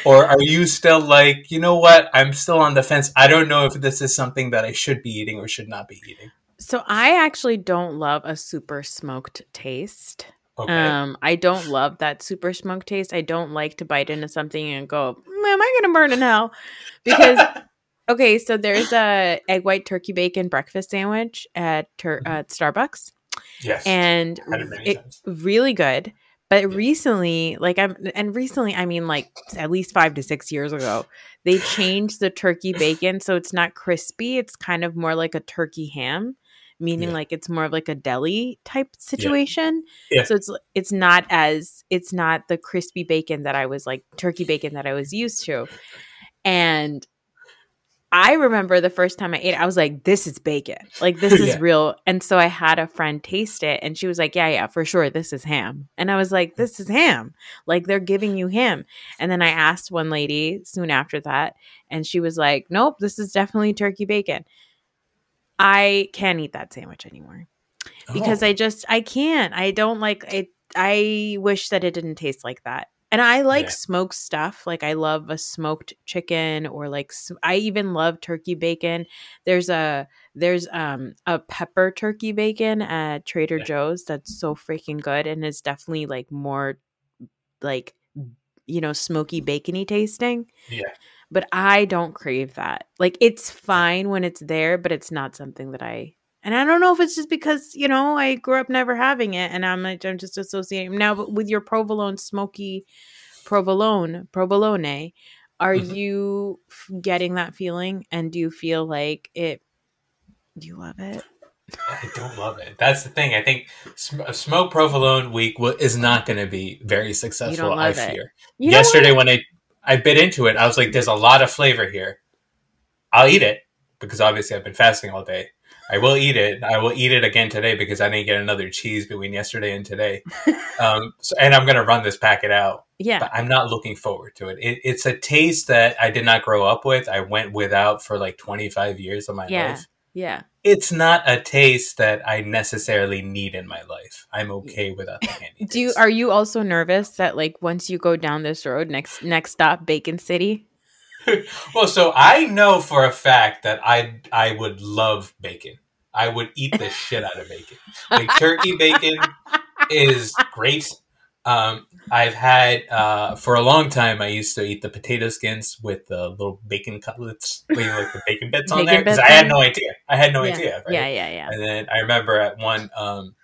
Or are you still like, you know what? I'm still on the fence. I don't know if this is something that I should be eating or should not be eating. So I actually don't love a super smoked taste. Okay. Um, I don't love that super smoked taste. I don't like to bite into something and go, "Mm, "Am I gonna burn in hell?" Because okay, so there's a egg white turkey bacon breakfast sandwich at tur- at Starbucks, yes. and it times. really good. But recently, like I'm, and recently, I mean, like at least five to six years ago, they changed the turkey bacon so it's not crispy. It's kind of more like a turkey ham, meaning Yeah. like it's more of like a deli type situation. Yeah. So it's it's not as it's not the crispy bacon that I was like turkey bacon that I was used to, and I remember the first time I ate it, I was like, this is bacon. Like, this is Yeah. real. And so I had a friend taste it and she was like, yeah, yeah, for sure. This is ham. And I was like, mm. this is ham. Like, they're giving you ham. And then I asked one lady soon after that and she was like, nope, this is definitely turkey bacon. I can't eat that sandwich anymore because Oh. I just, I can't. I don't like it. I wish that it didn't taste like that. And I like Yeah. smoked stuff. Like I love a smoked chicken or like I even love turkey bacon. There's a there's um a pepper turkey bacon at Trader Yeah. Joe's that's so freaking good and it's definitely like more like you know smoky bacony tasting. yeah. But I don't crave that. Like it's fine when it's there, but it's not something that I and I don't know if it's just because, you know, I grew up never having it and I'm like, I'm just associating now with your provolone smoky provolone, provolone, are Mhm. you f- getting that feeling and do you feel like it do you love it? I don't love it. That's the thing. I think sm- Smoke Provolone Week wa- is not going to be very successful. I fear. Yesterday, when I I bit into it, I was like, "There's a lot of flavor here. I'll eat it because obviously I've been fasting all day. I will eat it. I will eat it again today because I didn't get another cheese between yesterday and today. um, so, and I'm going to run this packet out. Yeah. But I'm not looking forward to it. it. It's a taste that I did not grow up with. I went without for like 25 years of my Yeah. life Yeah. it's not a taste that I necessarily need in my life. I'm okay without the candy. Do you are you also nervous that like once you go down this road next next stop Bacon City? well, so I know for a fact that I I would love bacon. I would eat the shit out of bacon. Like turkey bacon is great. Um, I've had uh, for a long time. I used to eat the potato skins with the little bacon cutlets, know, like the bacon bits on there because I had no idea. I had no yeah. idea. Right? yeah, yeah, yeah. And then I remember at one um,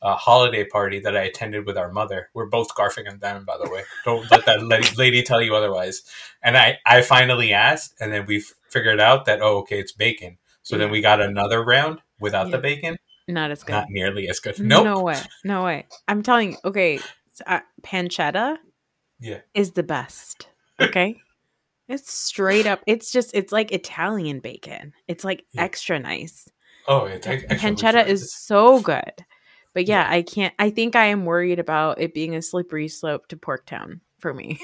uh, holiday party that I attended with our mother. We're both scarfing them down, by the way. Don't let that lady, lady tell you otherwise. And I, I finally asked, and then we figured out that, oh, okay, it's bacon. So then we got another round without Yeah. the bacon. Not as good. Not nearly as good. Nope. No way. No way. I'm telling you. Okay, uh, pancetta Yeah. is the best. Okay, it's straight up. It's just. It's like Italian bacon. It's like Yeah. extra nice. Oh, it's Pancetta is so good. But yeah, Yeah. I can't. I think I am worried about it being a slippery slope to Porktown for me.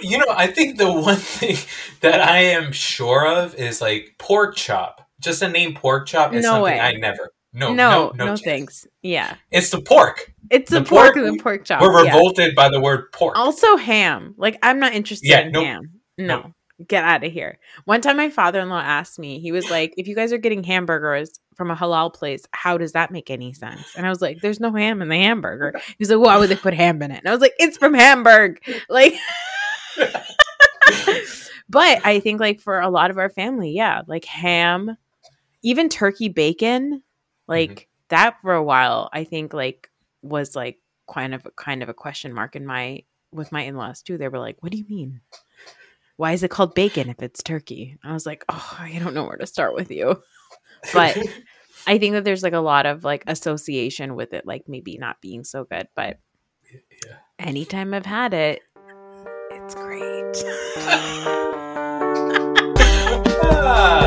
You know, I think the one thing that I am sure of is like pork chop. Just the name pork chop is No something way. I never. No, no, no, no, thanks. Yeah, It's the pork. It's The a pork, pork- and the pork chop. We're yeah. revolted by the word pork. Also ham. Like I'm not interested Yeah, in nope. ham. No. Nope. Get out of here. One time my father-in-law asked me, he was like, if you guys are getting hamburgers from a halal place, how does that make any sense? And I was like, there's no ham in the hamburger. He was like, why would they put ham in it? And I was like, it's from Hamburg. Like But I think like for a lot of our family, yeah, like ham, even turkey bacon, Mm-hmm. like that for a while, I think like was like kind of kind of a question mark in my with my in-laws too. They were like, "What do you mean? Why is it called bacon if it's turkey?" I was like, "Oh, I don't know where to start with you." But I think that there's like a lot of like association with it, like maybe not being so good. But Yeah. anytime I've had it, it's great. Ah.